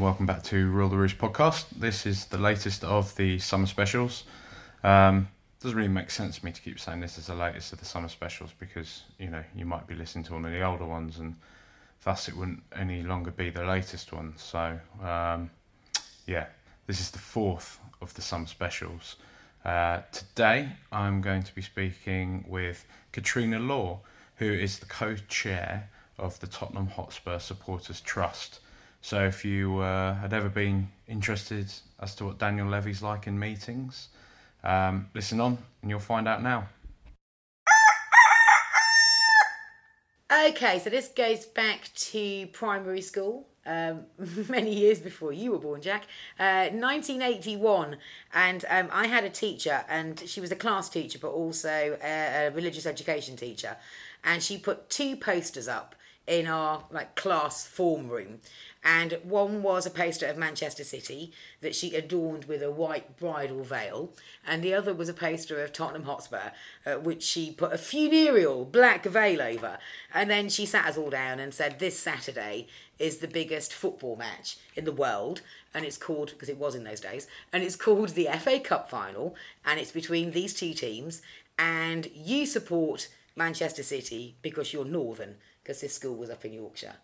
welcome back to Rule the Roost podcast. This is the latest of the summer specials. Um, doesn't really make sense to me to keep saying this is the latest of the summer specials because you know you might be listening to one of the older ones, and thus it wouldn't any longer be the latest one. So um, yeah, this is the fourth of the summer specials. Uh, today, I'm going to be speaking with Katrina Law, who is the co-chair of the Tottenham Hotspur Supporters Trust. So, if you uh, had ever been interested as to what Daniel Levy's like in meetings, um, listen on and you'll find out now. Okay, so this goes back to primary school, um, many years before you were born, Jack. Uh, 1981, and um, I had a teacher, and she was a class teacher, but also a, a religious education teacher, and she put two posters up in our like class form room. And one was a poster of Manchester City that she adorned with a white bridal veil, and the other was a poster of Tottenham Hotspur, uh, which she put a funereal black veil over. And then she sat us all down and said, This Saturday is the biggest football match in the world, and it's called, because it was in those days, and it's called the FA Cup final, and it's between these two teams, and you support Manchester City because you're Northern, because this school was up in Yorkshire.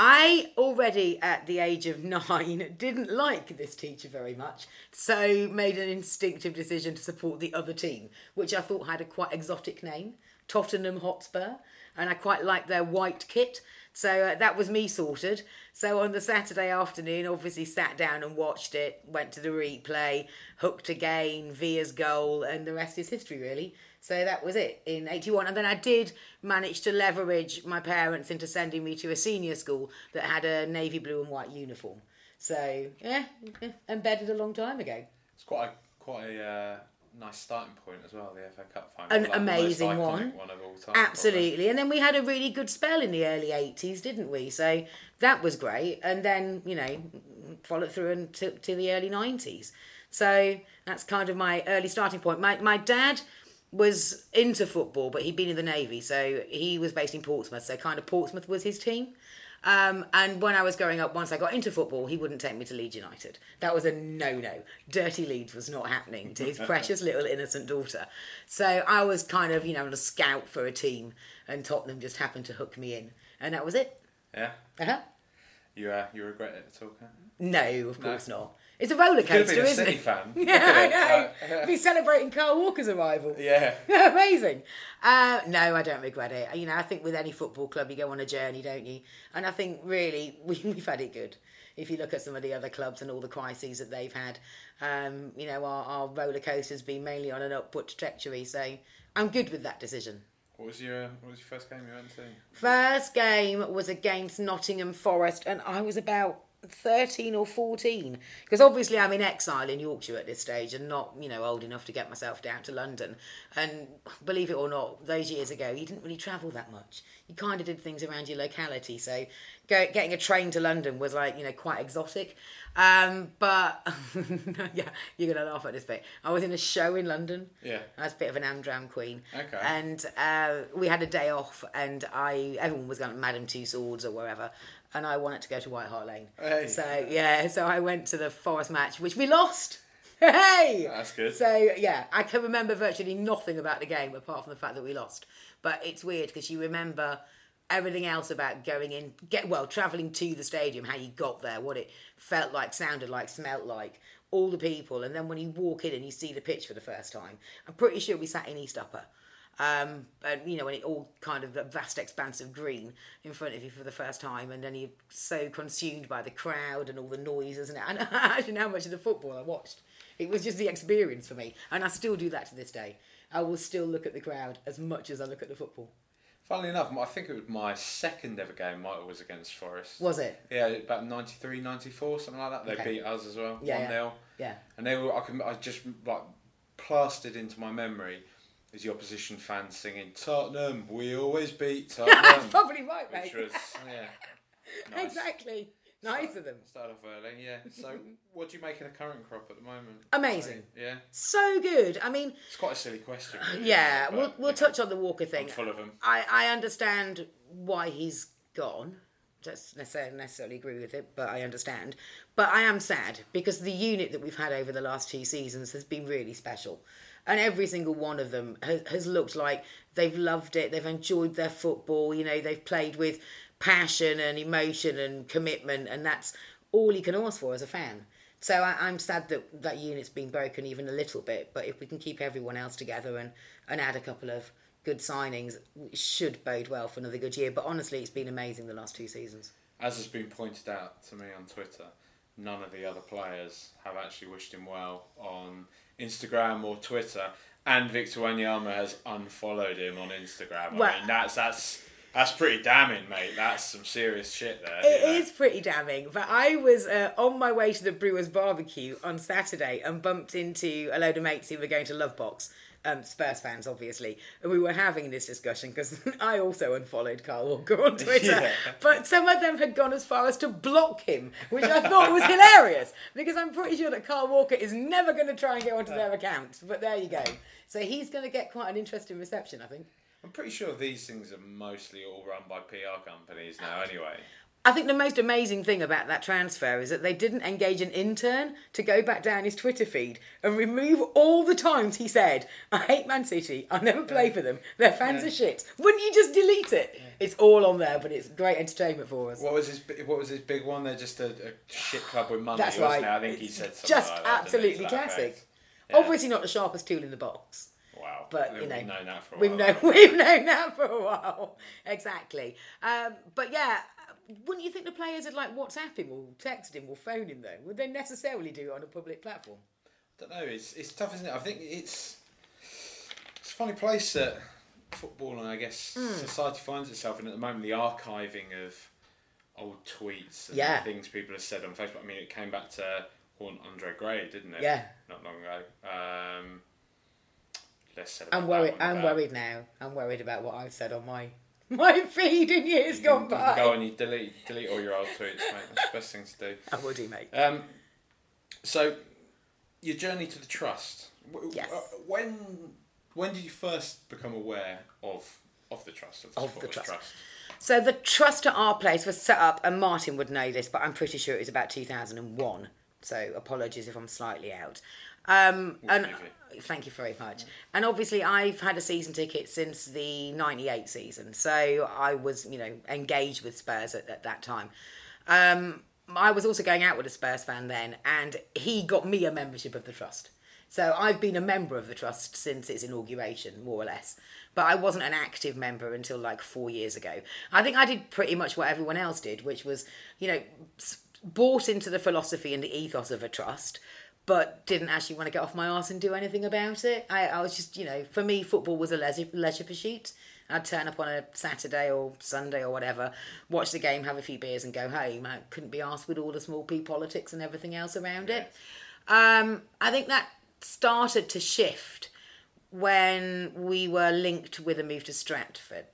I already at the age of nine didn't like this teacher very much, so made an instinctive decision to support the other team, which I thought had a quite exotic name, Tottenham Hotspur, and I quite liked their white kit. So uh, that was me sorted. So on the Saturday afternoon, obviously sat down and watched it, went to the replay, hooked again, Villa's goal, and the rest is history, really. So that was it in 81. And then I did manage to leverage my parents into sending me to a senior school that had a navy blue and white uniform. So, yeah, embedded a long time ago. It's quite a, quite a uh, nice starting point as well, the FA Cup final. An Like amazing one. one of all time, Absolutely. And then we had a really good spell in the early 80s, didn't we? So that was great. And then, you know, followed through until to the early 90s. So that's kind of my early starting point. My, my dad was into football, but he'd been in the Navy. So he was based in Portsmouth. So kind of Portsmouth was his team. Um, and when I was growing up, once I got into football, he wouldn't take me to Leeds United. That was a no no. Dirty Leeds was not happening to his precious little innocent daughter. So I was kind of, you know, on a scout for a team, and Tottenham just happened to hook me in. And that was it. Yeah. Uh-huh. You, uh, you regret it at all? No, of course not. It's a roller coaster, isn't City it? fan. Yeah, I know. At Be celebrating Kyle Walker's arrival. Yeah. Amazing. Uh, no, I don't regret it. You know, I think with any football club, you go on a journey, don't you? And I think really we, we've had it good. If you look at some of the other clubs and all the crises that they've had, um, you know, our, our roller coaster's been mainly on an upward trajectory. So I'm good with that decision. What was your What was your first game you went to? First game was against Nottingham Forest, and I was about 13 or 14 because obviously I'm in exile in Yorkshire at this stage and not you know old enough to get myself down to London. And believe it or not those years ago you didn't really travel that much. You kind of did things around your locality. So go, getting a train to London was like you know quite exotic. Um, but yeah you're gonna laugh at this bit. I was in a show in London. Yeah. I was a bit of an Amdram queen. Okay. and uh, we had a day off and I everyone was going to Madame Tussauds or wherever and I wanted to go to White Hart Lane Hey. so yeah so I went to the Forest match which we lost Hey! That's good. So, yeah, I can remember virtually nothing about the game apart from the fact that we lost. But it's weird because you remember everything else about going in, get well, travelling to the stadium, how you got there, what it felt like, sounded like, smelt like, all the people. And then when you walk in and you see the pitch for the first time, I'm pretty sure we sat in East Upper. Um, and you know, when it all kind of a vast expanse of green in front of you for the first time, and then you're so consumed by the crowd and all the noises and and actually how much of the football I watched. It was just the experience for me, and I still do that to this day. I will still look at the crowd as much as I look at the football. Funnily enough, I think it was my second ever game. Might was against Forest. Was it? Yeah, about 93, 94, something like that. They Okay. beat us as well, Yeah, one yeah. 0 Yeah. And they were. I can. I just like plastered into my memory is the opposition fan singing Tottenham. We always beat Tottenham. Probably right, mate. which was yeah. Nice. Exactly. Nice of them. Start off early, yeah. So, what do you make of the current crop at the moment? Amazing. Yeah, So good. I mean, it's quite a silly question. really, yeah, but, we'll, we'll touch on the Walker thing. I'm full of them. I, I understand why he's gone. Don't necessarily, necessarily agree with it, but I understand. But I am sad because the unit that we've had over the last two seasons has been really special. And every single one of them has, has looked like they've loved it, they've enjoyed their football, you know, they've played with passion and emotion and commitment, and that's all you can ask for as a fan. So I, I'm sad that that unit's been broken even a little bit, but if we can keep everyone else together and, and add a couple of good signings, it should bode well for another good year. But honestly, it's been amazing the last two seasons. As has been pointed out to me on Twitter, none of the other players have actually wished him well on Instagram or Twitter, and Victor Wanyama has unfollowed him on Instagram. Well- I mean, that's that's that's pretty damning, mate. That's some serious shit there. It know. is pretty damning. But I was uh, on my way to the Brewers barbecue on Saturday and bumped into a load of mates who were going to Lovebox. Um, Spurs fans, obviously, and we were having this discussion because I also unfollowed Kyle Walker on Twitter. Yeah. But some of them had gone as far as to block him, which I thought was hilarious because I'm pretty sure that Kyle Walker is never going to try and get onto their accounts. But there you go. So he's going to get quite an interesting reception, I think. I'm pretty sure these things are mostly all run by PR companies now, anyway. I think the most amazing thing about that transfer is that they didn't engage an intern to go back down his Twitter feed and remove all the times he said, I hate Man City, I'll never play for them, their fans are shit. Wouldn't you just delete it? It's all on there, but it's great entertainment for us. What was his What was his big one? They're just a, a shit club with money. That's right. it? I think he said something just like absolutely that classic. Yeah. Obviously not the sharpest tool in the box. Wow. But you know, We've known that for a we've while. known we? we've known that for a while. Exactly. Um, but yeah, wouldn't you think the players would like WhatsApp him or text him or phone him though? Would they necessarily do it on a public platform? I don't know. It's it's tough, isn't it? I think it's it's a funny place that football and I guess Hmm. society finds itself in at the moment. The archiving of old tweets and Yeah. things people have said on Facebook. I mean, it came back to haunt Andre Gray, didn't it? Yeah. Not long ago. Um, less said I'm worried. I'm about- worried now. I'm worried about what I've said on my my feed in years gone You can by. Go on, you delete delete all your old tweets, mate. That's the best thing to do. I will do, mate. Um, so, your journey to the trust. Yes. uh, When when did you first become aware of of the trust of the, Of the Supporters trust. So the trust at our place was set up, and Martin would know this, but I'm pretty sure it was about 2001. So apologies if I'm slightly out. Um, and thank you very much. And obviously, I've had a season ticket since the '98 season, so I was, you know, engaged with Spurs at, at that time. Um, I was also going out with a Spurs fan then, and he got me a membership of the trust. So I've been a member of the trust since its inauguration, more or less. But I wasn't an active member until like four years ago. I think I did pretty much what everyone else did, which was, you know, bought into the philosophy and the ethos of a trust, but didn't actually want to get off my arse and do anything about it. I, I was just, you know, for me, football was a leisure, leisure pursuit. I'd turn up on a Saturday or Sunday or whatever, watch the game, have a few beers, and go home. I couldn't be asked with all the small p politics and everything else around it. Um, I think that started to shift when we were linked with a move to Stratford.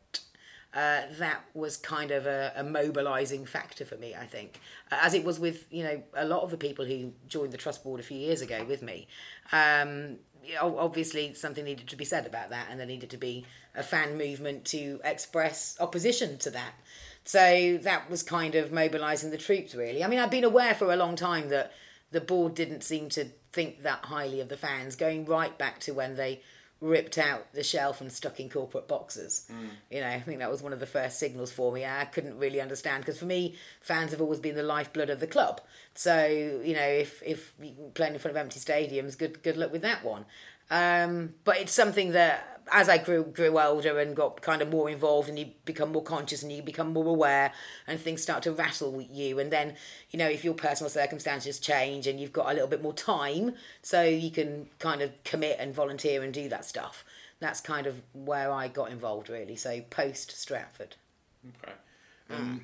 Uh, that was kind of a, a mobilising factor for me, I think, uh, as it was with you know a lot of the people who joined the trust board a few years ago with me. Um, obviously, something needed to be said about that, and there needed to be a fan movement to express opposition to that. So that was kind of mobilising the troops, really. I mean, I've been aware for a long time that the board didn't seem to think that highly of the fans, going right back to when they ripped out the shelf and stuck in corporate boxes. You know, I think that was one of the first signals for me. I couldn't really understand because for me, fans have always been the lifeblood of the club. So you know, if if playing in front of empty stadiums, good good luck with that one. Um, but it's something that as I grew grew older and got kind of more involved and you become more conscious and you become more aware and things start to rattle with you and then you know if your personal circumstances change and you've got a little bit more time so you can kind of commit and volunteer and do that stuff that's kind of where I got involved really so post Stratford Okay. Um,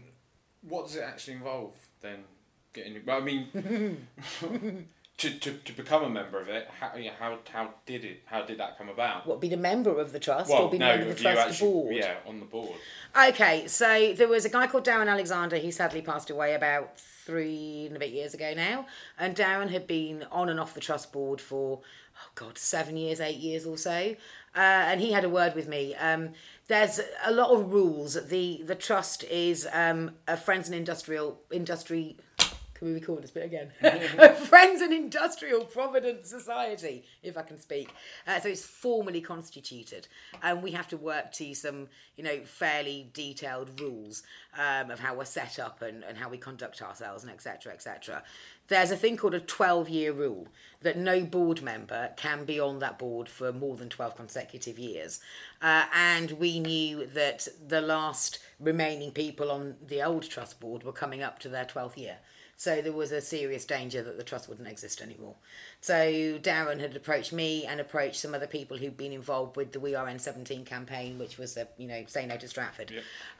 what does it actually involve then? Getting, well, I mean, to, to, to become a member of it, how yeah, how how did it? How did that come about? what being a member of the trust well, or being no, member of the trust actually, board yeah, on the board. Okay, so there was a guy called Darren Alexander who sadly passed away about three and a bit years ago now. And Darren had been on and off the trust board for, oh God, seven years, eight years or so. Uh, and he had a word with me. Um, there's a lot of rules. The the trust is um, a Friends and Industrial Industry. Can we record this bit again? Friends and Industrial Providence Society, if I can speak. Uh, so it's formally constituted, and we have to work to some, you know, fairly detailed rules um, of how we're set up and, and how we conduct ourselves, and etc. etc. There's a thing called a 12 year rule that no board member can be on that board for more than 12 consecutive years. Uh, and we knew that the last remaining people on the old trust board were coming up to their 12th year. So there was a serious danger that the trust wouldn't exist anymore. So Darren had approached me and approached some other people who'd been involved with the We Are N17 campaign, which was a you know say no to Stratford.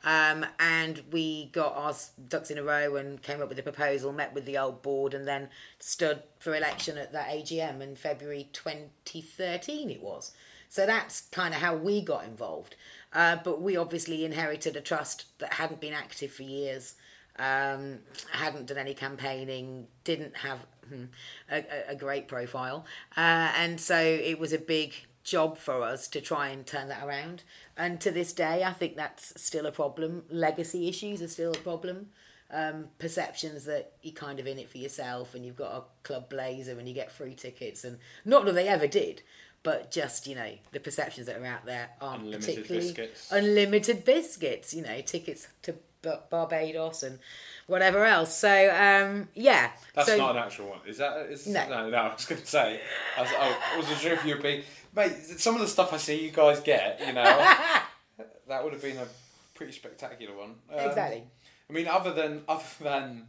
Um, and we got our ducks in a row and came up with a proposal, met with the old board, and then stood for election at that AGM in February 2013. It was. So that's kind of how we got involved. Uh, but we obviously inherited a trust that hadn't been active for years um, hadn't done any campaigning, didn't have hmm, a, a- great profile, uh, and so it was a big job for us to try and turn that around. And to this day, I think that's still a problem. Legacy issues are still a problem. Um, perceptions that you're kind of in it for yourself and you've got a club blazer and you get free tickets, and not that they ever did. But just you know, the perceptions that are out there aren't Unlimited particularly biscuits. unlimited biscuits. You know, tickets to Barbados and whatever else. So um, yeah, That's so, not an actual one. Is that? Is, No. no. no, I was going to say. I, was, I wasn't sure if you'd be. Mate, some of the stuff I see you guys get, you know, that would have been a pretty spectacular one. Um, Exactly. I mean, other than other than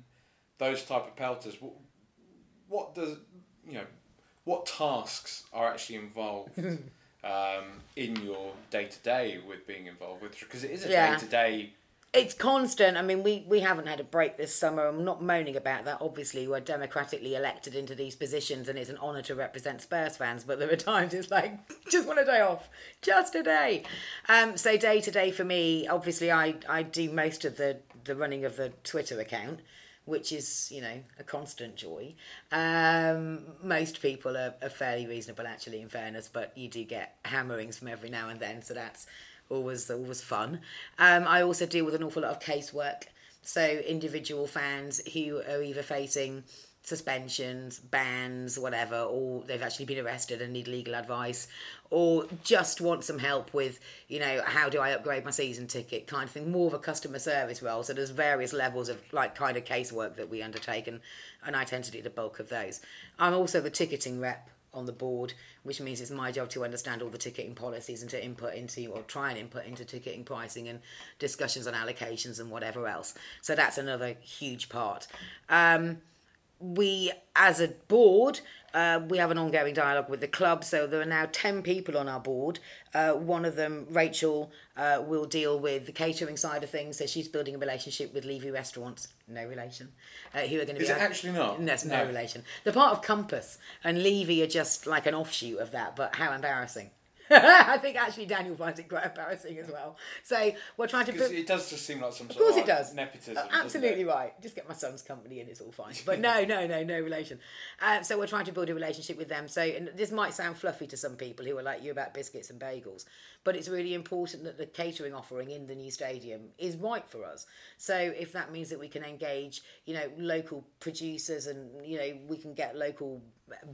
those type of pelters, what, what does you know? What tasks are actually involved um, in your day to day with being involved with? Because it is a day to day. It's constant. I mean, we, we haven't had a break this summer. I'm not moaning about that. Obviously, we're democratically elected into these positions, and it's an honour to represent Spurs fans. But there are times it's like, just want a day off, just a day. Um, so day to day for me, obviously, I, I do most of the the running of the Twitter account. Which is, you know, a constant joy. Um, most people are, are fairly reasonable, actually, in fairness, but you do get hammerings from every now and then, so that's always always fun. Um, I also deal with an awful lot of casework, so individual fans who are either facing suspensions, bans, whatever, or they've actually been arrested and need legal advice, or just want some help with, you know, how do I upgrade my season ticket kind of thing, more of a customer service role. So there's various levels of like kind of casework that we undertake, and, and I tend to do the bulk of those. I'm also the ticketing rep on the board, which means it's my job to understand all the ticketing policies and to input into or try and input into ticketing pricing and discussions on allocations and whatever else. So that's another huge part. Um, we, as a board, uh, we have an ongoing dialogue with the club. So there are now 10 people on our board. Uh, one of them, Rachel, uh, will deal with the catering side of things. So she's building a relationship with Levy Restaurants, no relation, uh, who are going to be. Is it actually not? There's no, No. relation. They're part of Compass, and Levy are just like an offshoot of that, but how embarrassing. I think actually Daniel finds it quite embarrassing as well. So we're trying to. Because it does just seem like some of course of it does. nepotism. Uh, absolutely right. Just get my son's company and it's all fine. But no, no, no, no relation. Uh, so we're trying to build a relationship with them. So and this might sound fluffy to some people who are like you about biscuits and bagels, but it's really important that the catering offering in the new stadium is right for us. So if that means that we can engage, you know, local producers and you know we can get local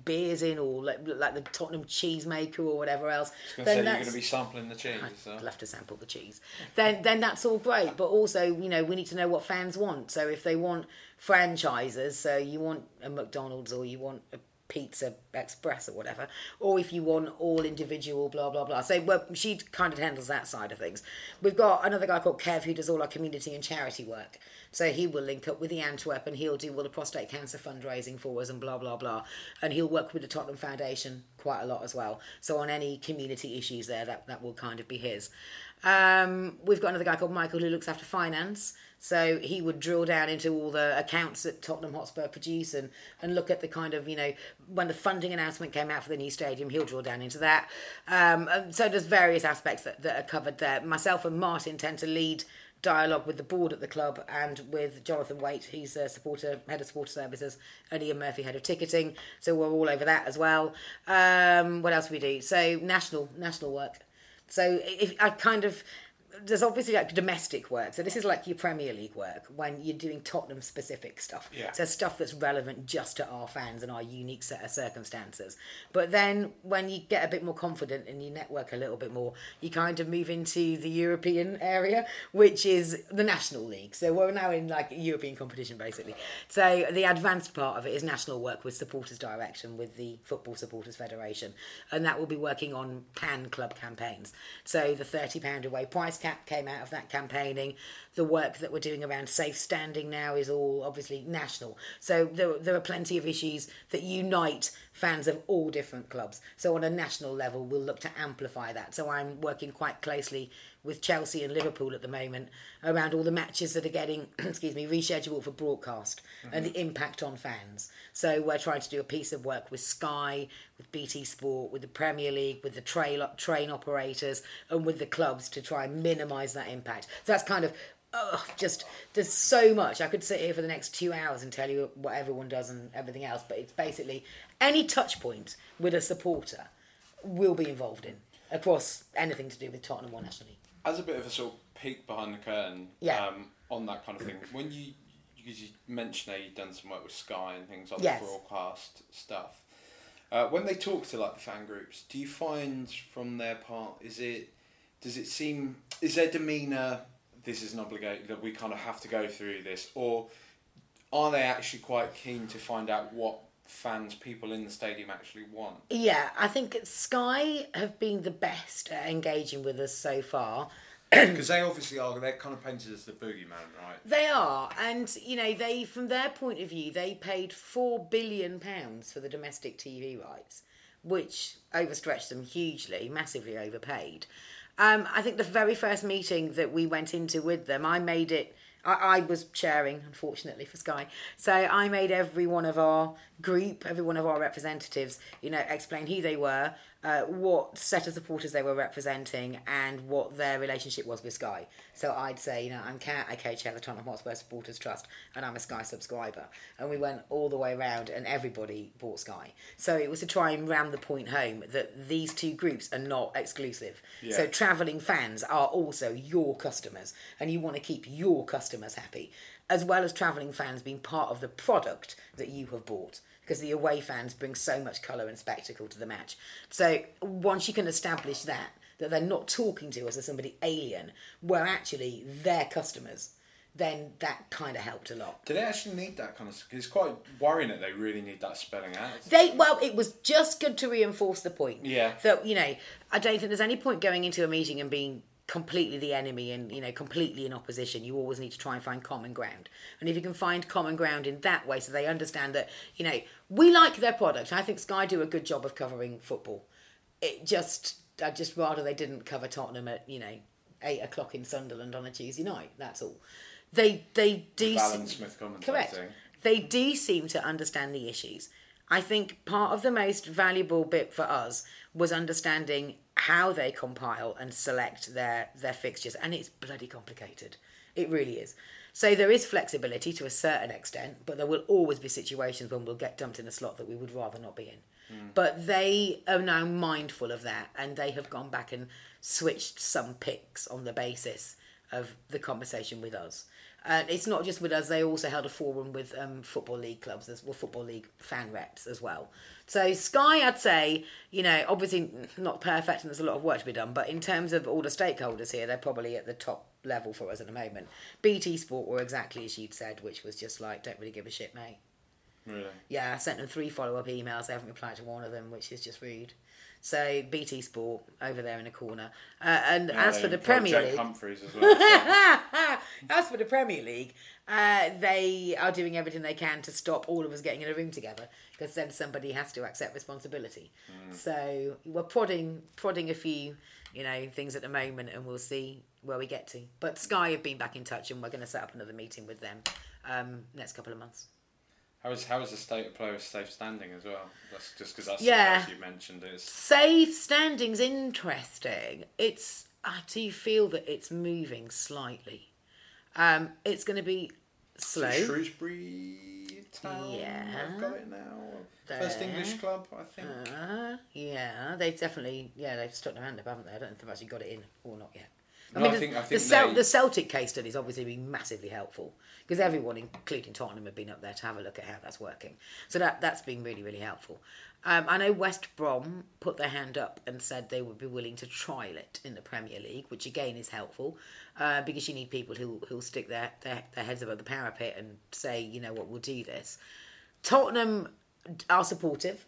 beers in or like, like the Tottenham cheesemaker or whatever else, then say you're going to be sampling the cheese. So. I'd love to sample the cheese. Then then that's all great, but also you know we need to know what fans want. So if they want franchises, so you want a McDonald's or you want a Pizza Express or whatever, or if you want all individual, blah blah blah. So well, she kind of handles that side of things. We've got another guy called Kev who does all our community and charity work. So he will link up with the Antwerp and he'll do all the prostate cancer fundraising for us and blah blah blah. And he'll work with the Tottenham Foundation quite a lot as well. So on any community issues there, that that will kind of be his. Um, we've got another guy called Michael who looks after finance. So he would drill down into all the accounts that Tottenham Hotspur produce and, and look at the kind of, you know, when the funding announcement came out for the new stadium, he'll drill down into that. Um, so there's various aspects that, that are covered there. Myself and Martin tend to lead dialogue with the board at the club and with Jonathan Waite, who's a supporter, head of supporter services, and Ian Murphy, head of ticketing. So we're all over that as well. Um, what else do we do? So national national work. So if I kind of there's obviously like domestic work. So this is like your Premier League work when you're doing Tottenham specific stuff. Yeah. So stuff that's relevant just to our fans and our unique set of circumstances. But then when you get a bit more confident and you network a little bit more, you kind of move into the European area, which is the National League. So we're now in like European competition basically. So the advanced part of it is national work with supporters direction with the Football Supporters Federation. And that will be working on pan club campaigns. So the £30 away price cap came out of that campaigning. The work that we're doing around safe standing now is all obviously national. So there, there are plenty of issues that unite fans of all different clubs. So on a national level, we'll look to amplify that. So I'm working quite closely with Chelsea and Liverpool at the moment around all the matches that are getting, excuse me, rescheduled for broadcast and the mm-hmm. impact on fans. So we're trying to do a piece of work with Sky, with BT Sport, with the Premier League, with the train train operators, and with the clubs to try and minimise that impact. So that's kind of. Oh, just there's so much. I could sit here for the next two hours and tell you what everyone does and everything else, but it's basically any touch point with a supporter will be involved in across anything to do with Tottenham or National League. As a bit of a sort of peek behind the curtain Yeah. um, on that kind of thing, when you because you mentioned that you've done some work with Sky and things like Yes. the broadcast stuff. Uh, when they talk to like the fan groups, do you find from their part is it does it seem is their demeanour this is an obligation that we kind of have to go through this or are they actually quite keen to find out what fans people in the stadium actually want? Yeah, I think Sky have been the best at engaging with us so far. Because they obviously are they're kind of painted as the boogeyman, right? They are, and you know, they from their point of view, they paid four billion pounds for the domestic TV rights, which overstretched them hugely, massively overpaid. Um, I think the very first meeting that we went into with them, I made it. I, I was chairing, unfortunately, for Sky. So I made every one of our group, every one of our representatives, you know, explain who they were, uh, what set of supporters they were representing, and what their relationship was with Sky. So I'd say, you know, I'm Kat, I co-chair the Tottenham Hotspur Supporters Trust, and I'm a Sky subscriber. And we went all the way around, and everybody bought Sky. So it was to try and ram the point home that these two groups are not exclusive. So travelling fans are also your customers, and you want to keep your customers happy, as well as travelling fans being part of the product that you have bought. Because the away fans bring so much colour and spectacle to the match. So once you can establish that, that they're not talking to us as somebody alien, we're actually their customers, then that kind of helped a lot. Do they actually need that kind of? It's quite worrying that they really need that spelling out. They well, it was just good to reinforce the point. Yeah. That you know, I don't think there's any point going into a meeting and being completely the enemy and you know completely in opposition. You always need to try and find common ground. And if you can find common ground in that way, so they understand that you know we like their product. I think Sky do a good job of covering football. It just, I would just rather they didn't cover Tottenham at you know eight o'clock in Sunderland on a Tuesday night. That's all. They they do. Se- Correct. They do seem to understand the issues. I think part of the most valuable bit for us was understanding how they compile and select their their fixtures, and it's bloody complicated. It really is. So there is flexibility to a certain extent, but there will always be situations when we'll get dumped in a slot that we would rather not be in. But they are now mindful of that, and they have gone back and switched some picks on the basis of the conversation with us. And it's not just with us; they also held a forum with um, football league clubs, as well, football league fan reps as well. So Sky, I'd say, you know, obviously not perfect and there's a lot of work to be done, but in terms of all the stakeholders here, they're probably at the top level for us at the moment. BT Sport were exactly as you'd said, which was just like, don't really give a shit, mate. Really? Yeah, I sent them three follow up emails. They haven't replied to one of them, which is just rude. So BT Sport over there in the corner. Uh, and as for the Premier Jake League, Humphreys as well. so- as for the Premier League, uh, they are doing everything they can to stop all of us getting in a room together because then somebody has to accept responsibility. So we're prodding, prodding a few, you know, things at the moment, and we'll see where we get to. But Sky have been back in touch, and we're going to set up another meeting with them um, next couple of months. How is how is the state of play with safe standing as well? That's just because that's Yeah. you mentioned. Is Safe standing's interesting. It's I do feel that it's moving slightly. Um, it's going to be slow. Shrewsbury Town. Yeah. I've got it now. First English club, I think. Uh, yeah, they've definitely yeah they've stuck their hand up, haven't they? I don't know if they've actually got it in or not yet. No, I the, think- I the, think Cel- they- the Celtic case study's obviously been massively helpful because everyone, including Tottenham, have been up there to have a look at how that's working. So that that's been really really helpful. Um, I know West Brom put their hand up and said they would be willing to trial it in the Premier League, which again is helpful uh, because you need people who who'll stick their, their their heads above the parapet and say, you know what, we'll do this. Tottenham are supportive.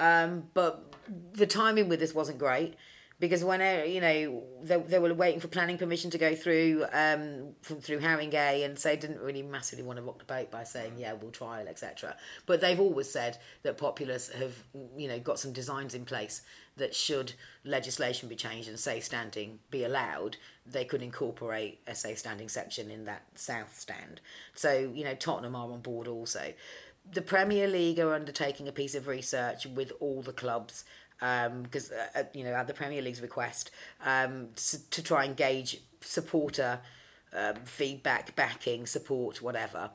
Um, but the timing with this wasn't great because when you know they, they were waiting for planning permission to go through um, from through Haringey and so didn't really massively want to rock the boat by saying yeah we'll trial etc. But they've always said that Populous have you know got some designs in place that should legislation be changed and safe standing be allowed, they could incorporate a safe standing section in that south stand. So you know Tottenham are on board also the Premier League are undertaking a piece of research with all the clubs because uh, uh, you know at the Premier League's request um, to, to try and gauge supporter um, feedback, backing, support, whatever.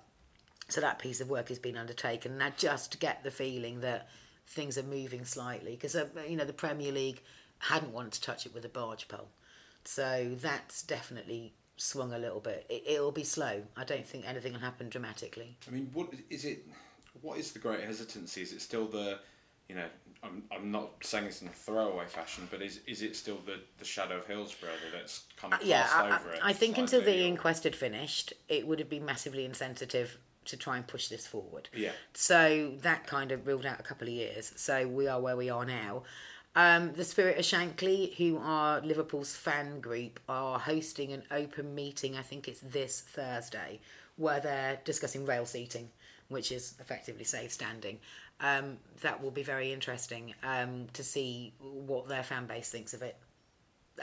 So that piece of work has been undertaken, and I just get the feeling that things are moving slightly because uh, you know the Premier League hadn't wanted to touch it with a barge pole, so that's definitely swung a little bit. It, it'll be slow. I don't think anything will happen dramatically. I mean, what is it? What is the great hesitancy? Is it still the, you know, I'm, I'm not saying it's in a throwaway fashion, but is is it still the, the shadow of Hillsborough that's kind of Uh, yeah, passed I, over it? I, I think until the or- inquest had finished, it would have been massively insensitive to try and push this forward. Yeah. So that kind of ruled out a couple of years. So we are where we are now. Um, the Spirit of Shankly, who are Liverpool's fan group, are hosting an open meeting. I think it's this Thursday, where they're discussing rail seating, which is effectively safe standing. Um, that will be very interesting um, to see what their fan base thinks of it.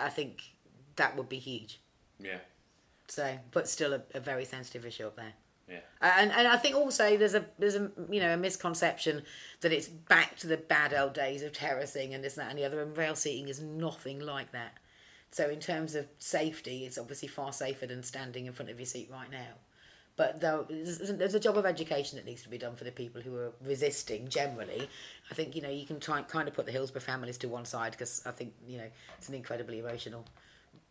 I think that would be huge. Yeah, So, but still a, a very sensitive issue up there. yeah. And and I think also there's a there's a you know a misconception that it's back to the bad old days of terracing and this and that and the other. And rail seating is nothing like that. So in terms of safety, it's obviously far safer than standing in front of your seat right now. But though there's, there's a job of education that needs to be done for the people who are resisting generally. I think you know you can try kind of put the Hillsborough families to one side because I think you know it's an incredibly emotional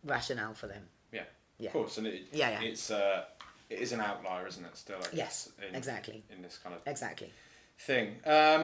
rationale for them. Yeah, Yeah. of course, and it, Yeah, yeah. it's uh, it is an outlier, isn't it? Still, I guess, Yes, in, exactly. in this kind of Exactly. thing. Um,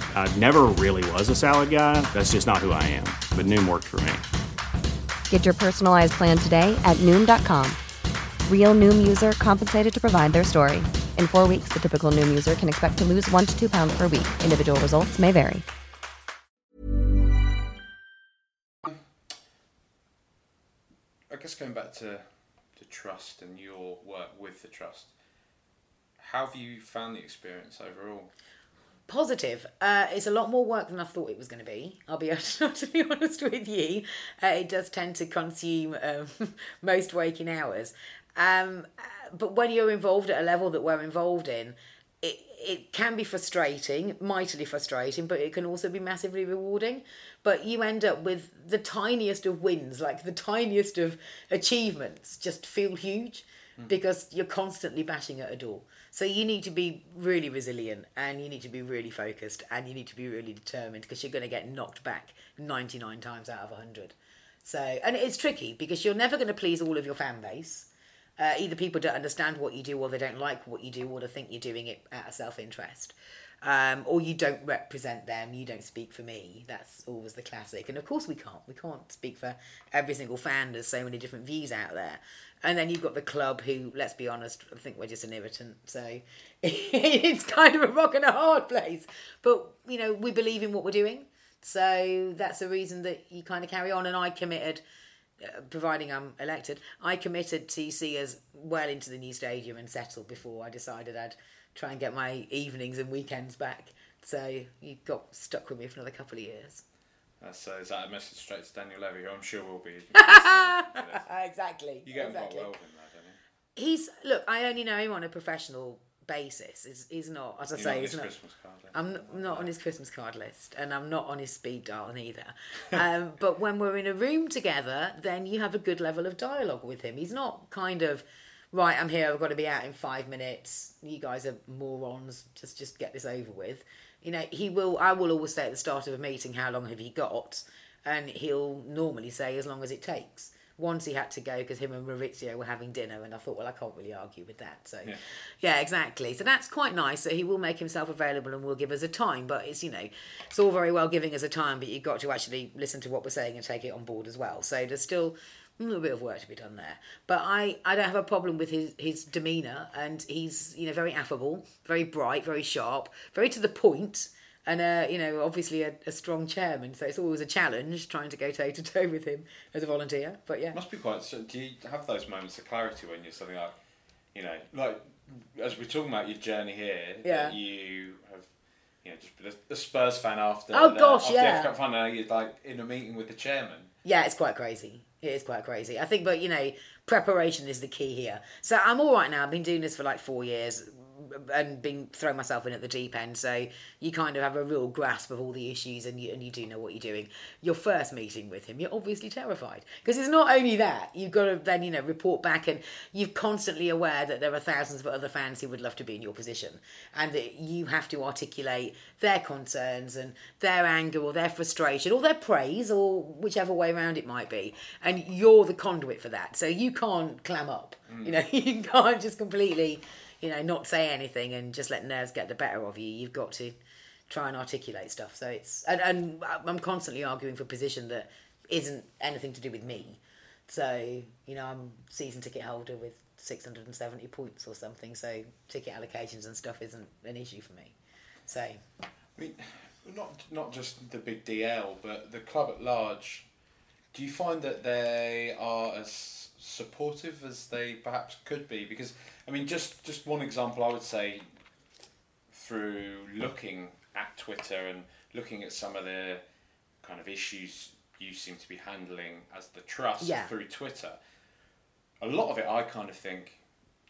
I never really was a salad guy. That's just not who I am. But Noom worked for me. Get your personalized plan today at Noom.com. Real Noom user compensated to provide their story. In four weeks, the typical Noom user can expect to lose one to two pounds per week. Individual results may vary. I guess going back to to trust and your work with the trust, how have you found the experience overall? Positive. Uh, it's a lot more work than I thought it was going to be. I'll be totally honest with you. Uh, it does tend to consume um, most waking hours. Um, but when you're involved at a level that we're involved in, it, it can be frustrating, mightily frustrating, but it can also be massively rewarding. But you end up with the tiniest of wins, like the tiniest of achievements, just feel huge because you're constantly bashing at a door. So you need to be really resilient and you need to be really focused and you need to be really determined because you're going to get knocked back 99 times out of 100. So, and it's tricky because you're never going to please all of your fan base. Uh, either people don't understand what you do or they don't like what you do or they think you're doing it out of self interest. Um, or you don't represent them, you don't speak for me. That's always the classic. And of course, we can't. We can't speak for every single fan. There's so many different views out there. And then you've got the club who, let's be honest, I think we're just an irritant. So it's kind of a rock and a hard place. But, you know, we believe in what we're doing. So that's the reason that you kind of carry on. And I committed, uh, providing I'm elected, I committed to see us well into the new stadium and settle before I decided I'd try and get my evenings and weekends back. So you got stuck with me for another couple of years. Uh, is that a message straight to Daniel Levy, who I'm sure will be. exactly. You get exactly. quite well with him, though, don't you? He's look. I only know him on a professional basis. He's, he's not, as I You're say, not he's his not. Christmas card. then? I'm not, not on his Christmas card list, and I'm not on his speed dial either. Um, but when we're in a room together, then you have a good level of dialogue with him. He's not kind of right. I'm here. I've got to be out in five minutes. You guys are morons. Just just get this over with. You know, he will. I will always say at the start of a meeting, "How long have you got?" And he'll normally say, "As long as it takes." Once he had to go because him and Mauricio were having dinner, and I thought, well, I can't really argue with that. So, Yeah. yeah, exactly. So that's quite nice. So he will make himself available and will give us a time. But it's you know, it's all very well giving us a time, but you've got to actually listen to what we're saying and take it on board as well. So there's still a little bit of work to be done there. But I, I don't have a problem with his his demeanour, and he's you know very affable, very bright, very sharp, very to the point. And uh, you know, obviously a, a strong chairman, so it's always a challenge trying to go toe to toe with him as a volunteer. But yeah, Must be quite. So do you have those moments of clarity when you're something like, you know, like as we're talking about your journey here, Yeah. that you have, you know, just been a, Spurs fan after. Oh, the, gosh, after yeah. The Cup final, you're like in a meeting with the chairman. Yeah, it's quite crazy. It is quite crazy. I think, but you know, preparation is the key here. So I'm all right now. I've been doing this for like four years and being throwing myself in at the deep end. So you kind of have a real grasp of all the issues and you, and you do know what you're doing. Your first meeting with him, you're obviously terrified because it's not only that, you've got to then, you know, report back and you're constantly aware that there are thousands of other fans who would love to be in your position and that you have to articulate their concerns and their anger or their frustration or their praise or whichever way around it might be. And you're the conduit for that. So you can't clam up. Mm. You know, you can't just completely, you know, not say anything and just let nerves get the better of you. You've got to try and articulate stuff. So it's and, and I'm constantly arguing for position that isn't anything to do with me. So you know, I'm season ticket holder with 670 points or something. So ticket allocations and stuff isn't an issue for me. So I mean, not not just the big DL, but the club at large. Do you find that they are as supportive as they perhaps could be? Because I mean, just just one example, I would say, through looking at Twitter and looking at some of the kind of issues you seem to be handling as the trust Yeah. through Twitter, a lot of it I kind of think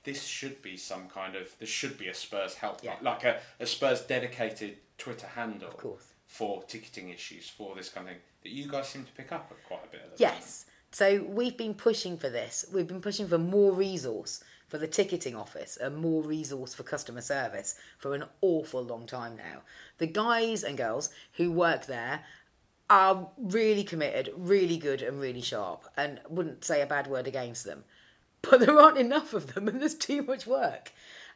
this should be some kind of there should be a Spurs help Yeah. like a, a Spurs dedicated Twitter handle course. for ticketing issues for this kind of thing that you guys seem to pick up quite a bit Yes. So we've been pushing for this. We've been pushing for more resource for the ticketing office and more resource for customer service for an awful long time now. The guys and girls who work there are really committed, really good, and really sharp, and wouldn't say a bad word against them. But there aren't enough of them, and there's too much work.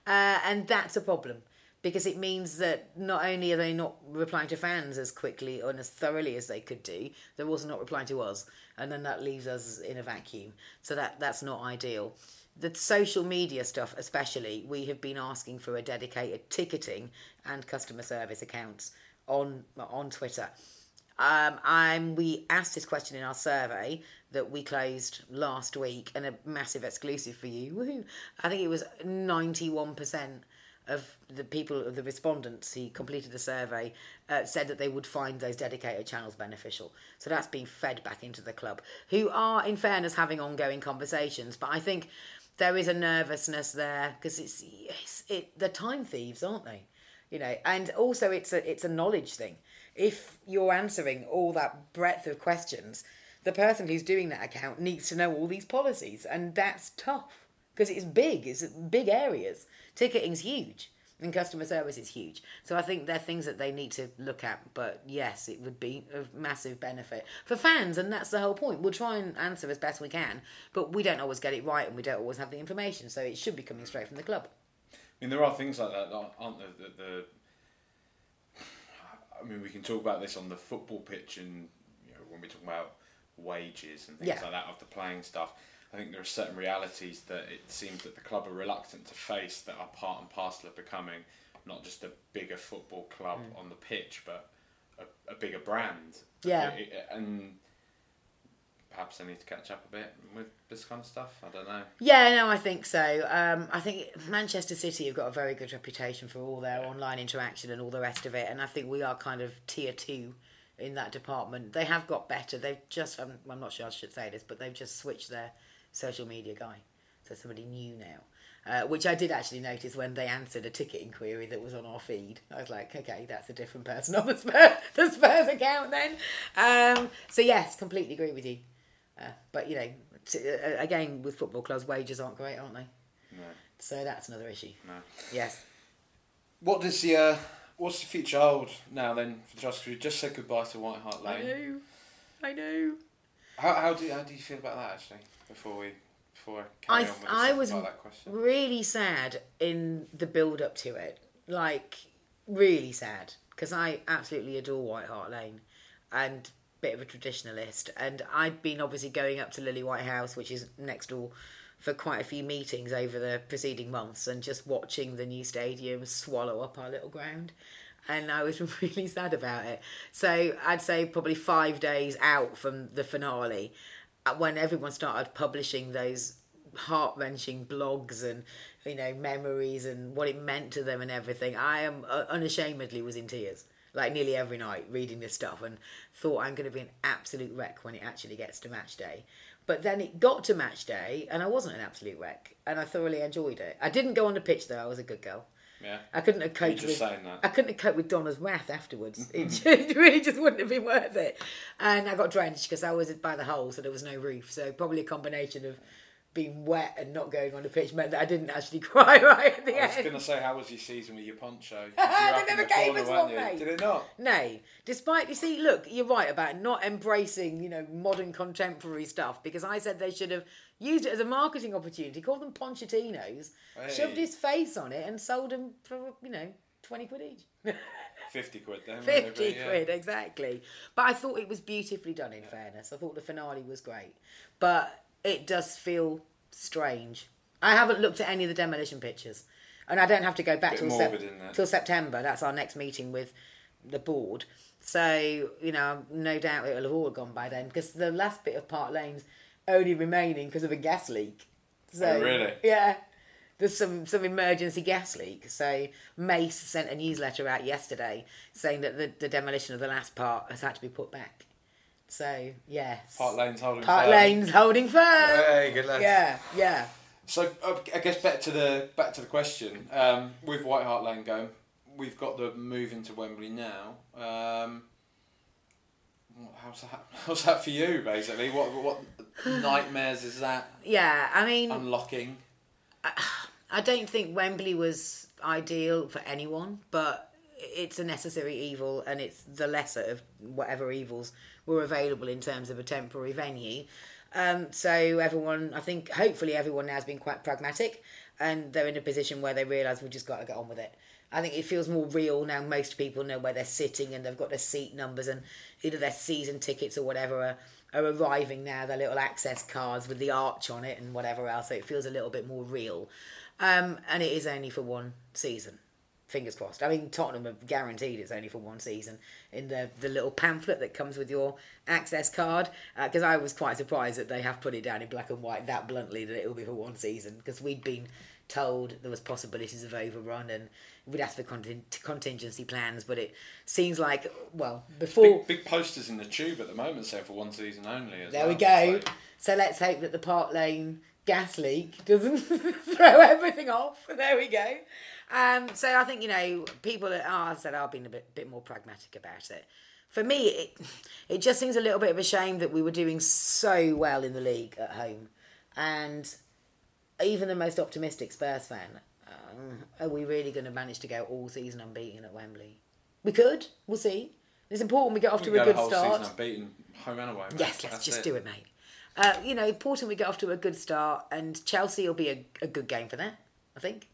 Uh, and that's a problem because it means that not only are they not replying to fans as quickly and as thoroughly as they could do, they're also not replying to us, and then that leaves us in a vacuum. So that that's not ideal. The social media stuff, especially, we have been asking for a dedicated ticketing and customer service accounts on on Twitter. Um, I'm, we asked this question in our survey that we closed last week, and a massive exclusive for you. Woohoo! I think it was 91% of the people, of the respondents who completed the survey, uh, said that they would find those dedicated channels beneficial. So that's being fed back into the club, who are, in fairness, having ongoing conversations. But I think there is a nervousness there because it's, it's it the time thieves, aren't they? You know, and also it's a it's a knowledge thing. If you're answering all that breadth of questions, the person who's doing that account needs to know all these policies, and that's tough because it's big. It's big areas. Ticketing's huge, and customer service is huge. So I think they're things that they need to look at. But yes, it would be of massive benefit for fans, and that's the whole point. We'll try and answer as best we can, but we don't always get it right, and we don't always have the information. So it should be coming straight from the club. I mean, there are things like that, that aren't there? The, the, I mean, we can talk about this on the football pitch, and you know, when we talk about wages and things Yeah. like that of the playing stuff. I think there are certain realities that it seems that the club are reluctant to face that are part and parcel of becoming not just a bigger football club Mm. on the pitch, but a, a bigger brand. Yeah. It- it- and perhaps I need to catch up a bit with this kind of stuff. I don't know. Yeah, no, I think so. Um, I think Manchester City have got a very good reputation for all their online interaction and all the rest of it, and I think we are kind of tier two in that department. They have got better. They've just, I'm, I'm not sure I should say this, but they've just switched their social media guy. So somebody new now. Uh, which I did actually notice when they answered a ticket inquiry that was on our feed. I was like, okay, that's a different person on the Spurs, the Spurs account then. Um, so yes, completely agree with you. Uh, but you know, t- uh, again with football clubs, wages aren't great, aren't they? No. So that's another issue. No. Yes. What does the uh, what's the future hold now then for the Trust? We just said goodbye to White Hart Lane. I know. I know. How, how do how do you feel about that actually? Before we before I I on with I was really sad in the build up to it, like really sad because I absolutely adore White Hart Lane, and bit of a traditionalist, and I'd been obviously going up to Lilywhite House, which is next door. For quite a few meetings over the preceding months, and just watching the new stadium swallow up our little ground, and I was really sad about it. So I'd say probably five days out from the finale, when everyone started publishing those heart wrenching blogs and you know memories and what it meant to them and everything, I am uh, unashamedly was in tears. Like nearly every night reading this stuff and thought I'm going to be an absolute wreck when it actually gets to match day. But then it got to match day and I wasn't an absolute wreck and I thoroughly enjoyed it. I didn't go on the pitch though, I was a good girl. Yeah. I couldn't have coped with. I couldn't have coped with Donna's wrath afterwards. It just, really just wouldn't have been worth it. And I got drenched because I was by the hole, so there was no roof. So probably a combination of being wet and not going on the pitch meant that I didn't actually cry right at the end. I was going to say, how was your season with your poncho? They were up in never gave corner, us one, mate. Did it not? No, despite you see, look, you're right about not embracing, you know, modern contemporary stuff because I said they should have used it as a marketing opportunity, called them Ponchatinos, shoved his face on it, and sold them for you know twenty quid each. 50 quid then. 50 maybe, yeah. quid, exactly. But I thought it was beautifully done, in fairness. I thought the finale was great. But it does feel strange. I haven't looked at any of the demolition pictures. And I don't have to go back till, morbid, isn't till September. That's our next meeting with the board. So, you know, no doubt it'll have all gone by then because the last bit of Park Lane's only remaining because of a gas leak. So, Oh, really? Yeah. There's some, some emergency gas leak. So Mace sent a newsletter out yesterday saying that the, the demolition of the last part has had to be put back. So yes, Park Lane's holding Park firm. Lane's holding firm. Hey, good lads. Yeah, yeah. So uh, I guess back to the back to the question. Um, with White Hart Lane going, we've got the move into Wembley now. Um, how's that? How's that for you? Basically, what what nightmares is that Yeah, I mean, unlocking? I don't think Wembley was ideal for anyone, but it's a necessary evil and it's the lesser of whatever evils were available in terms of a temporary venue. Um, so everyone, I think, hopefully everyone now has been quite pragmatic and they're in a position where they realise we've just got to get on with it. I think it feels more real now. Most people know where they're sitting and they've got their seat numbers and either their season tickets or whatever are, are arriving now, their little access cards with the arch on it and whatever else. So it feels a little bit more real. Um, and it is only for one season. Fingers crossed. I mean, Tottenham are guaranteed it's only for one season in the, the little pamphlet that comes with your access card. Because I was quite surprised that they have put it down in black and white that bluntly that it will be for one season. Because we'd been told there was possibilities of overrun and we'd ask for contin- contingency plans. But it seems like well before Big, big posters in the tube at the moment say for one season only. There we go. so- So let's hope that the Park Lane gas leak doesn't throw everything off. There we go. Um, so I think you know people are are said are being a bit bit more pragmatic about it. For me, it it just seems a little bit of a shame that we were doing so well in the league at home, and even the most optimistic Spurs fan, are we really going to manage to go all season unbeaten at Wembley? We could. We'll see. It's important we get off We to a good start. season unbeaten, home and away. mate. Yes, let's That's just do it, mate. Uh, you know, important we get off to a good start, and Chelsea will be a, a good game for that. I think.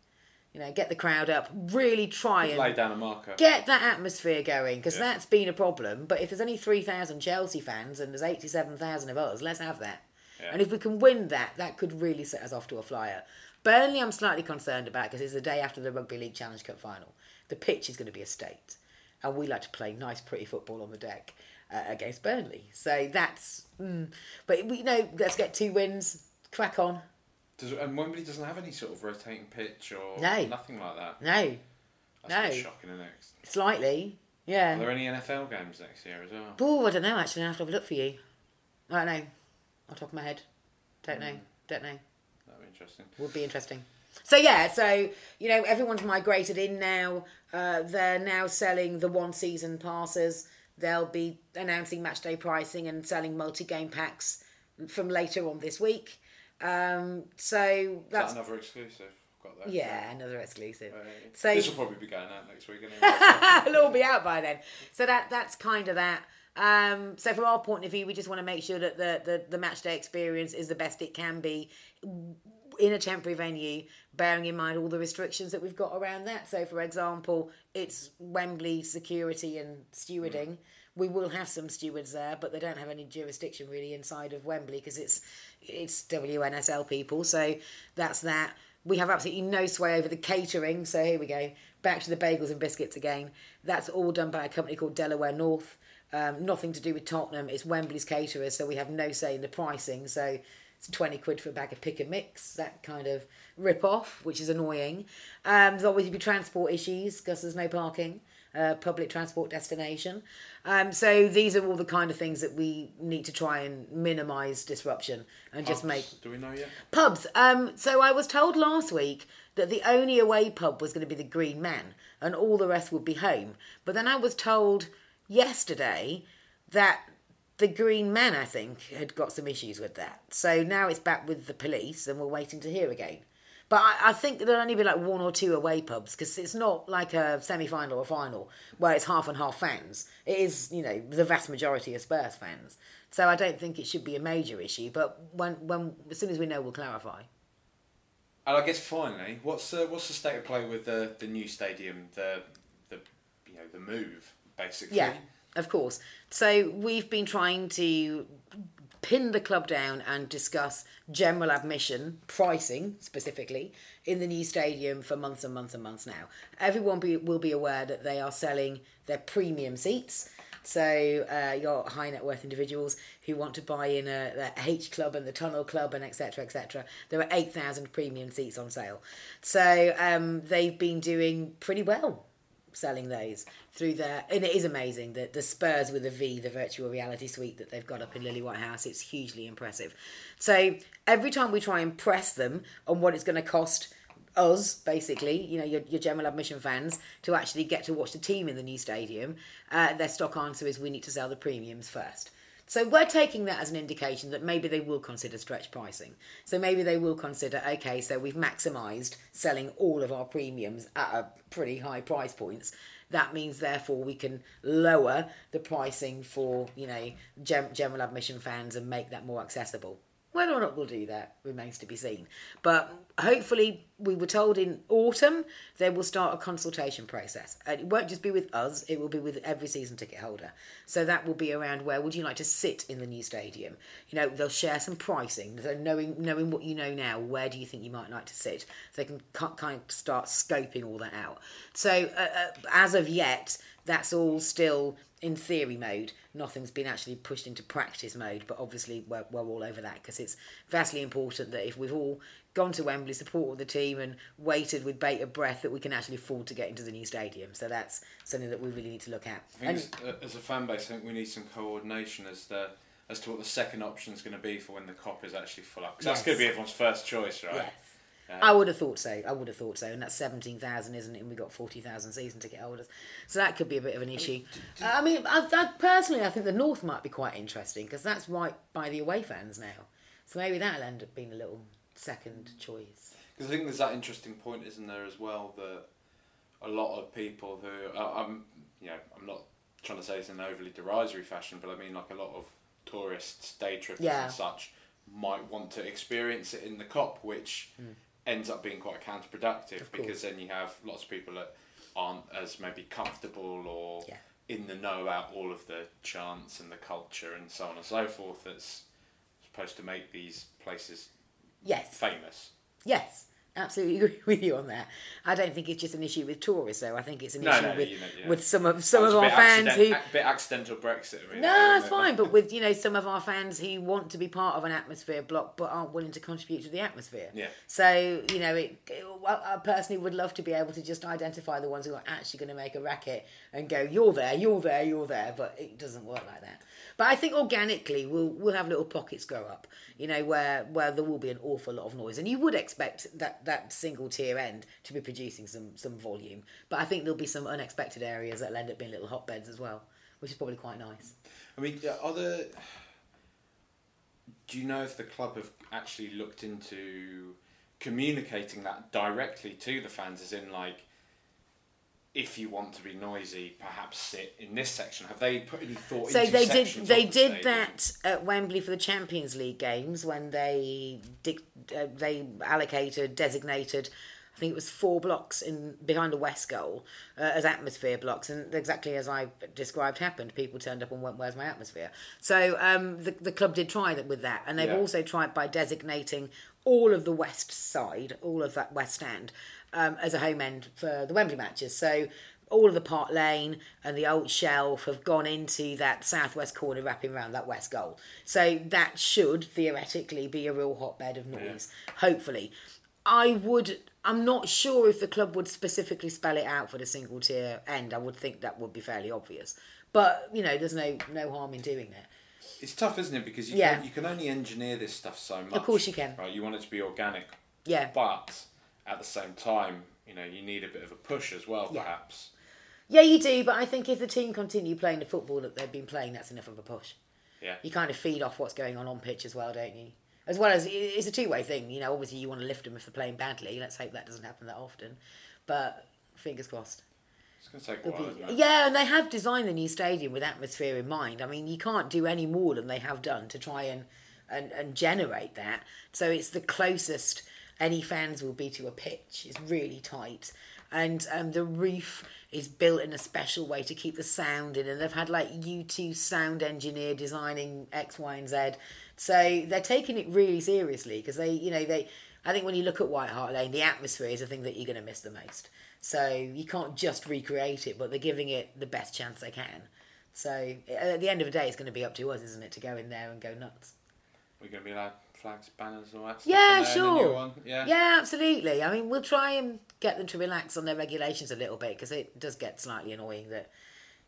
You know, get the crowd up, really try and Lay down a marker. get that atmosphere going because Yeah. that's been a problem. But if there's only three thousand Chelsea fans and there's eighty-seven thousand of us, let's have that. Yeah. And if we can win that, that could really set us off to a flyer. Burnley, I'm slightly concerned about because it's the day after the Rugby League Challenge Cup final. The pitch is going to be a state, and we like to play nice, pretty football on the deck uh, against Burnley. So that's. Mm, but we you know, let's get two wins. Crack on. Does, and Wembley doesn't have any sort of rotating pitch or No. nothing like that. No, That's No. shocking, isn't it? slightly. Yeah. Are there any NFL games next year as well? Oh, I don't know. Actually, I have to have a look for you. I don't know. On top of my head, don't know. Don't know. Interesting. Would be interesting. So yeah, so you know everyone's migrated in now. Uh, they're now selling the one season passes. They'll be announcing match day pricing and selling multi game packs from later on this week. Um, so that's that another exclusive? Yeah, another exclusive. Right. So this will probably be going out next week. Anyway. It'll all be out by then. So that that's kind of that. Um, so from our point of view, we just want to make sure that the, the, the match day experience is the best it can be in a temporary venue, bearing in mind all the restrictions that we've got around that. So, for example, it's Wembley security and stewarding. We will have some stewards there, but they don't have any jurisdiction really inside of Wembley because it's it's WNSL people. So that's that. We have absolutely no sway over the catering. So here we go. Back to the bagels and biscuits again. That's all done by a company called Delaware North. Um, nothing to do with Tottenham. It's Wembley's caterers, so we have no say in the pricing. So 20 quid for a bag of pick and mix, that kind of rip off, which is annoying. Um, there's obviously be transport issues because there's no parking, uh, public transport destination. Um, so these are all the kind of things that we need to try and minimise disruption and just make Do we know yet? Pubs. Um, so I was told last week that the only away pub was going to be the Green Man and all the rest would be home. But then I was told yesterday that the Green Man, I think, had got some issues with that. So now it's back with the police and we're waiting to hear again. But I, I think there'll only be like one or two away pubs because it's not like a semi final or final where it's half and half fans. It is, you know, the vast majority of Spurs fans. So I don't think it should be a major issue. But when, when as soon as we know, we'll clarify. And I guess finally, what's uh, what's the state of play with the the new stadium, the the you know the move basically? Yeah, of course. So we've been trying to pin the club down and discuss general admission pricing specifically in the new stadium for months and months and months now. Everyone be, will be aware that they are selling their premium seats. So uh, your high net worth individuals who want to buy in a, the H Club and the Tunnel Club and etc. etc. There are eight thousand premium seats on sale. So um, they've been doing pretty well selling those through their and it is amazing that the Spurs with a V, the virtual reality suite that they've got up in Lilywhite House, it's hugely impressive. So every time we try and press them on what it's going to cost us, basically, you know, your, your general admission fans, to actually get to watch the team in the new stadium, uh, their stock answer is we need to sell the premiums first. So we're taking that as an indication that maybe they will consider stretch pricing. So maybe they will consider, okay, so we've maximised selling all of our premiums at a pretty high price points. That means therefore we can lower the pricing for, you know, general admission fans and make that more accessible. Whether or not we'll do that remains to be seen. But hopefully, we were told in autumn they will start a consultation process. And it won't just be with us, it will be with every season ticket holder. So that will be around where would you like to sit in the new stadium? You know, they'll share some pricing. So knowing knowing what you know now, where do you think you might like to sit? So they can kind of start scoping all that out. So uh, uh, as of yet, that's all still in theory mode. Nothing's been actually pushed into practice mode, but obviously we're, we're all over that because it's vastly important that if we've all gone to Wembley, supported the team, and waited with bated breath, that we can actually afford to get into the new stadium. So that's something that we really need to look at. I as, uh, as a fan base, I think we need some coordination as the as to what the second option is going to be for when the kop is actually full up. 'Cause that's Yes. going to be everyone's first choice, right? Yes. I would have thought so. I would have thought so. And that's 17,000, isn't it? And we got 40,000 season ticket holders. So that could be a bit of an issue. I mean, I, I, personally, I think the North might be quite interesting because that's right by the away fans now. So maybe that'll end up being a little second choice. Because I think there's that interesting point, isn't there, as well, that a lot of people who I- I'm, you know, I'm not trying to say this in an overly derisory fashion, but I mean like a lot of tourists, day trippers Yeah. and such, might want to experience it in the kop, which hmm. Ends up being quite counterproductive. Of course. because then you have lots of people that aren't as maybe comfortable or Yeah. in the know about all of the chants and the culture and so on and so forth. That's supposed to make these places Yes. famous. Yes. Absolutely agree with you on that. I don't think it's just an issue with tourists, though. I think it's an No, issue no, with, you know, yeah. with some of some of our fans accident- who a bit accidental Brexit. Really, No, it's fine. But with you know some of our fans who want to be part of an atmosphere block but aren't willing to contribute to the atmosphere. Yeah. So you know, it, well, I personally would love to be able to just identify the ones who are actually going to make a racket and go, "You're there, you're there, you're there," but it doesn't work like that. But I think organically we'll we'll have little pockets grow up, you know, where where there will be an awful lot of noise, and you would expect that that single tier end to be producing some some volume. But I think there'll be some unexpected areas that'll end up being little hotbeds as well, which is probably quite nice. I mean, are there? Do you know if the club have actually looked into communicating that directly to the fans, as in like, if you want to be noisy, perhaps sit in this section? Have they put any thought So into they did. They the did stadium? that at Wembley for the Champions League games when they uh, they allocated designated. I think it was four blocks in behind the west goal uh, as atmosphere blocks, and exactly as I described happened. People turned up and went, "Where's my atmosphere?" So um, the the club did try that with that, and they've Yeah. also tried by designating all of the west side, all of that west stand, um, as a home end for the Wembley matches. So all of the Park Lane and the old shelf have gone into that southwest corner wrapping around that west goal. So that should theoretically be a real hotbed of noise, hopefully. I would, I'm not sure if the club would specifically spell it out for the single tier end. I would think that would be fairly obvious. But, you know, there's no no harm in doing that. It's tough, isn't it? Because you Yeah. can, you can only engineer this stuff so much. Of course you can. Right, you want it to be organic, Yeah. but at the same time, you know, you need a bit of a push as well, Yeah. perhaps. Yeah, you do, but I think if the team continue playing the football that they've been playing, that's enough of a push. Yeah. You kind of feed off what's going on on pitch as well, don't you? As well as it's a two way thing, you know. Obviously, you want to lift them if they're playing badly. Let's hope that doesn't happen that often, but fingers crossed. It's going to take a while, it? Yeah, and they have designed the new stadium with atmosphere in mind. I mean, you can't do any more than they have done to try and and, and generate that. So it's the closest any fans will be to a pitch. It's really tight, and um, the roof is built in a special way to keep the sound in. And they've had like U2 sound engineer designing X, Y, and Z. So they're taking it really seriously because they, you know, they. I think when you look at White Hart Lane, the atmosphere is the thing that you're going to miss the most. So you can't just recreate it, but they're giving it the best chance they can. So at the end of the day, it's going to be up to us, isn't it, to go in there and go nuts? We're going to be allowed flags, banners, all that stuff. Yeah, in there in the new sure. Yeah. yeah, absolutely. I mean, we'll try and get them to relax on their regulations a little bit because it does get slightly annoying that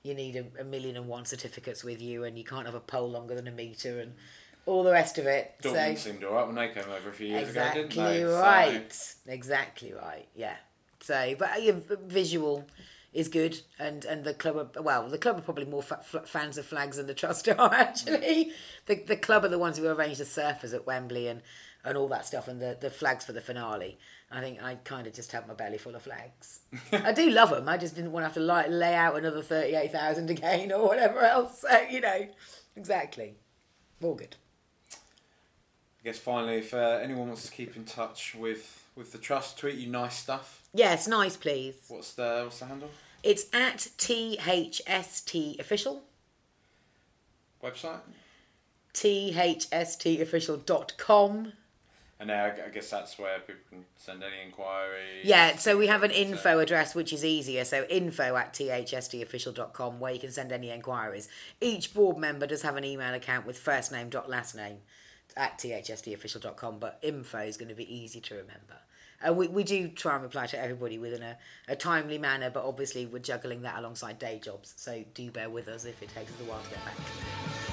you need a, a million and one certificates with you and you can't have a pole longer than a metre and all the rest of it. Dortmund so seemed alright when they came over a few years exactly ago, didn't they? So- right exactly right yeah so but uh, yeah, visual is good and and the club are, well the club are probably more fa- fans of flags than the trust are actually. The, the club are the ones who arranged the surfers at wembley and and all that stuff and the, the flags for the finale. I think i kind of just have my belly full of flags. I do love them i just didn't want to have to like, lay out another 38000 again or whatever else so you know. Exactly. All good. I guess finally, if uh, anyone wants to keep in touch with, with the trust, tweet you nice stuff. yes nice please. What's the what's the handle? It's at THST official, Website? THSTofficial.com. And now I I guess that's where people can send any inquiries. Yeah, so we have an info address which is easier. So info at thstofficial.com where you can send any inquiries. Each board member does have an email account with first name dot last name at thstofficial.com, but info is going to be easy to remember. Uh, we, we do try and reply to everybody within a, a timely manner, but obviously we're juggling that alongside day jobs. So do bear with us if it takes us a while to get back.